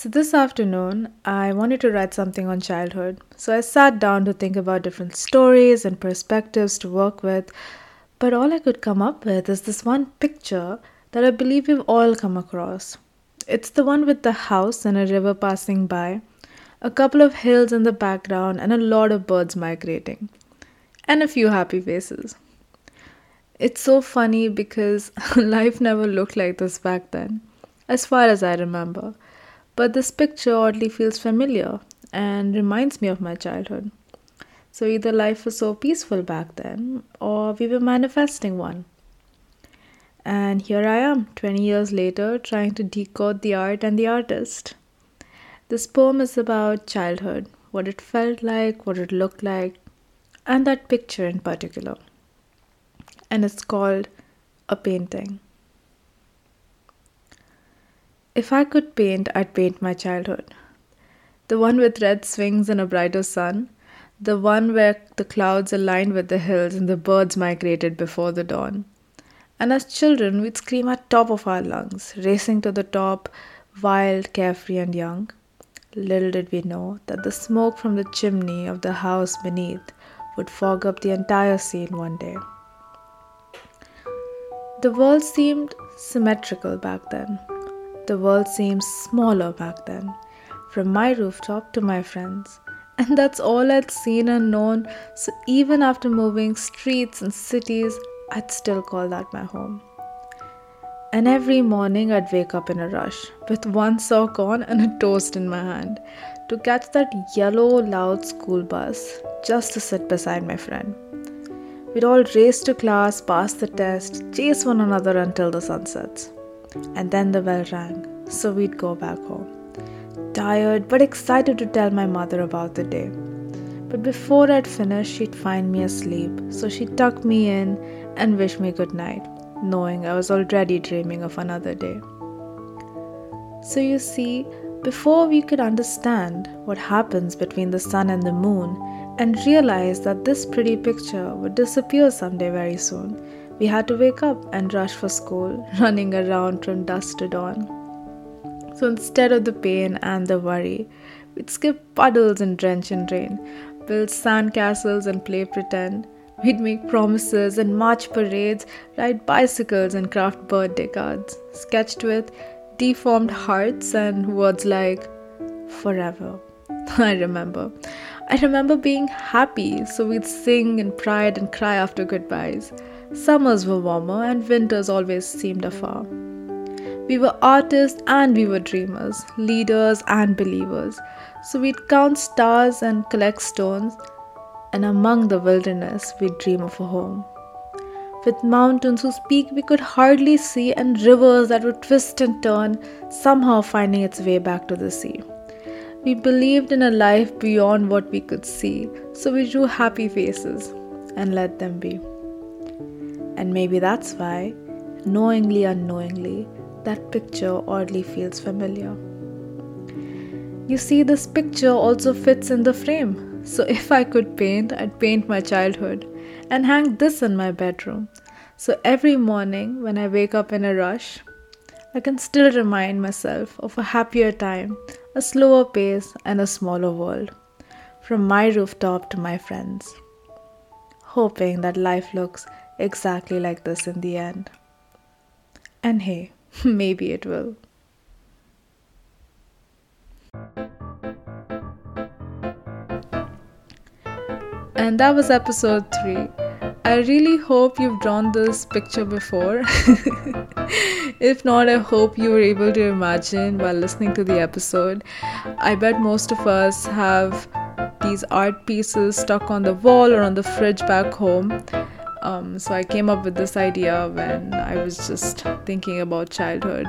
So, this afternoon, I wanted to write something on childhood. So, I sat down to think about different stories and perspectives to work with. But all I could come up with is this one picture that I believe we've all come across. It's the one with the house and a river passing by, a couple of hills in the background, and a lot of birds migrating, and a few happy faces. It's so funny because life never looked like this back then, as far as I remember. But this picture oddly feels familiar and reminds me of my childhood. So either life was so peaceful back then, or we were manifesting one. And here I am, 20 years later, trying to decode the art and the artist. This poem is about childhood, what it felt like, what it looked like, and that picture in particular. And it's called A Painting. If I could paint, I'd paint my childhood. The one with red swings and a brighter sun. The one where the clouds aligned with the hills and the birds migrated before the dawn. And as children, we'd scream at top of our lungs, racing to the top, wild, carefree, and young. Little did we know that the smoke from the chimney of the house beneath would fog up the entire scene one day. The world seemed symmetrical back then, the world seems smaller back then, from my rooftop to my friends. And that's all I'd seen and known, so even after moving streets and cities, I'd still call that my home. And every morning I'd wake up in a rush, with one sock on and a toast in my hand, to catch that yellow, loud school bus just to sit beside my friend. We'd all race to class, pass the test, chase one another until the sun sets. And then the bell rang, so we'd go back home. Tired but excited to tell my mother about the day. But before I'd finish, she'd find me asleep, so she'd tuck me in and wish me good night, knowing I was already dreaming of another day. So you see, before we could understand what happens between the sun and the moon and realize that this pretty picture would disappear someday very soon, we had to wake up and rush for school, running around from dusk to dawn. So instead of the pain and the worry, we'd skip puddles and drench in rain, build sandcastles and play pretend. We'd make promises and march parades, ride bicycles and craft birthday cards, sketched with deformed hearts and words like forever. I remember. I remember being happy, so we'd sing and pride and cry after goodbyes. Summers were warmer and winters always seemed afar. We were artists and we were dreamers, leaders and believers. So we'd count stars and collect stones, and among the wilderness we'd dream of a home. With mountains whose peak we could hardly see, and rivers that would twist and turn, somehow finding its way back to the sea. We believed in a life beyond what we could see, so we drew happy faces and let them be. And maybe that's why, knowingly unknowingly, that picture oddly feels familiar. You see, this picture also fits in the frame. So if I could paint, I'd paint my childhood and hang this in my bedroom. So every morning when I wake up in a rush, I can still remind myself of a happier time, a slower pace, and a smaller world. From my rooftop to my friends. Hoping that life looks exactly like this in the end. And hey, maybe it will. And that was episode 3. I really hope you've drawn this picture before. if not, I hope you were able to imagine while listening to the episode. I bet most of us have these art pieces stuck on the wall or on the fridge back home. Um, so I came up with this idea when I was just thinking about childhood.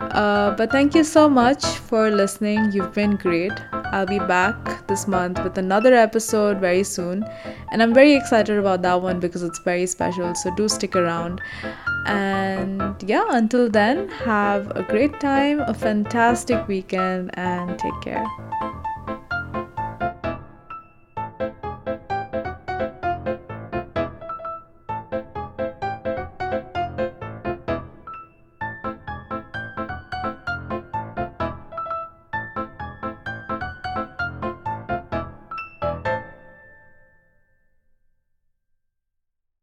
Uh, but thank you so much for listening. You've been great. I'll be back this month with another episode very soon. And I'm very excited about that one because it's very special. So do stick around. And yeah, until then, have a great time, a fantastic weekend, and take care.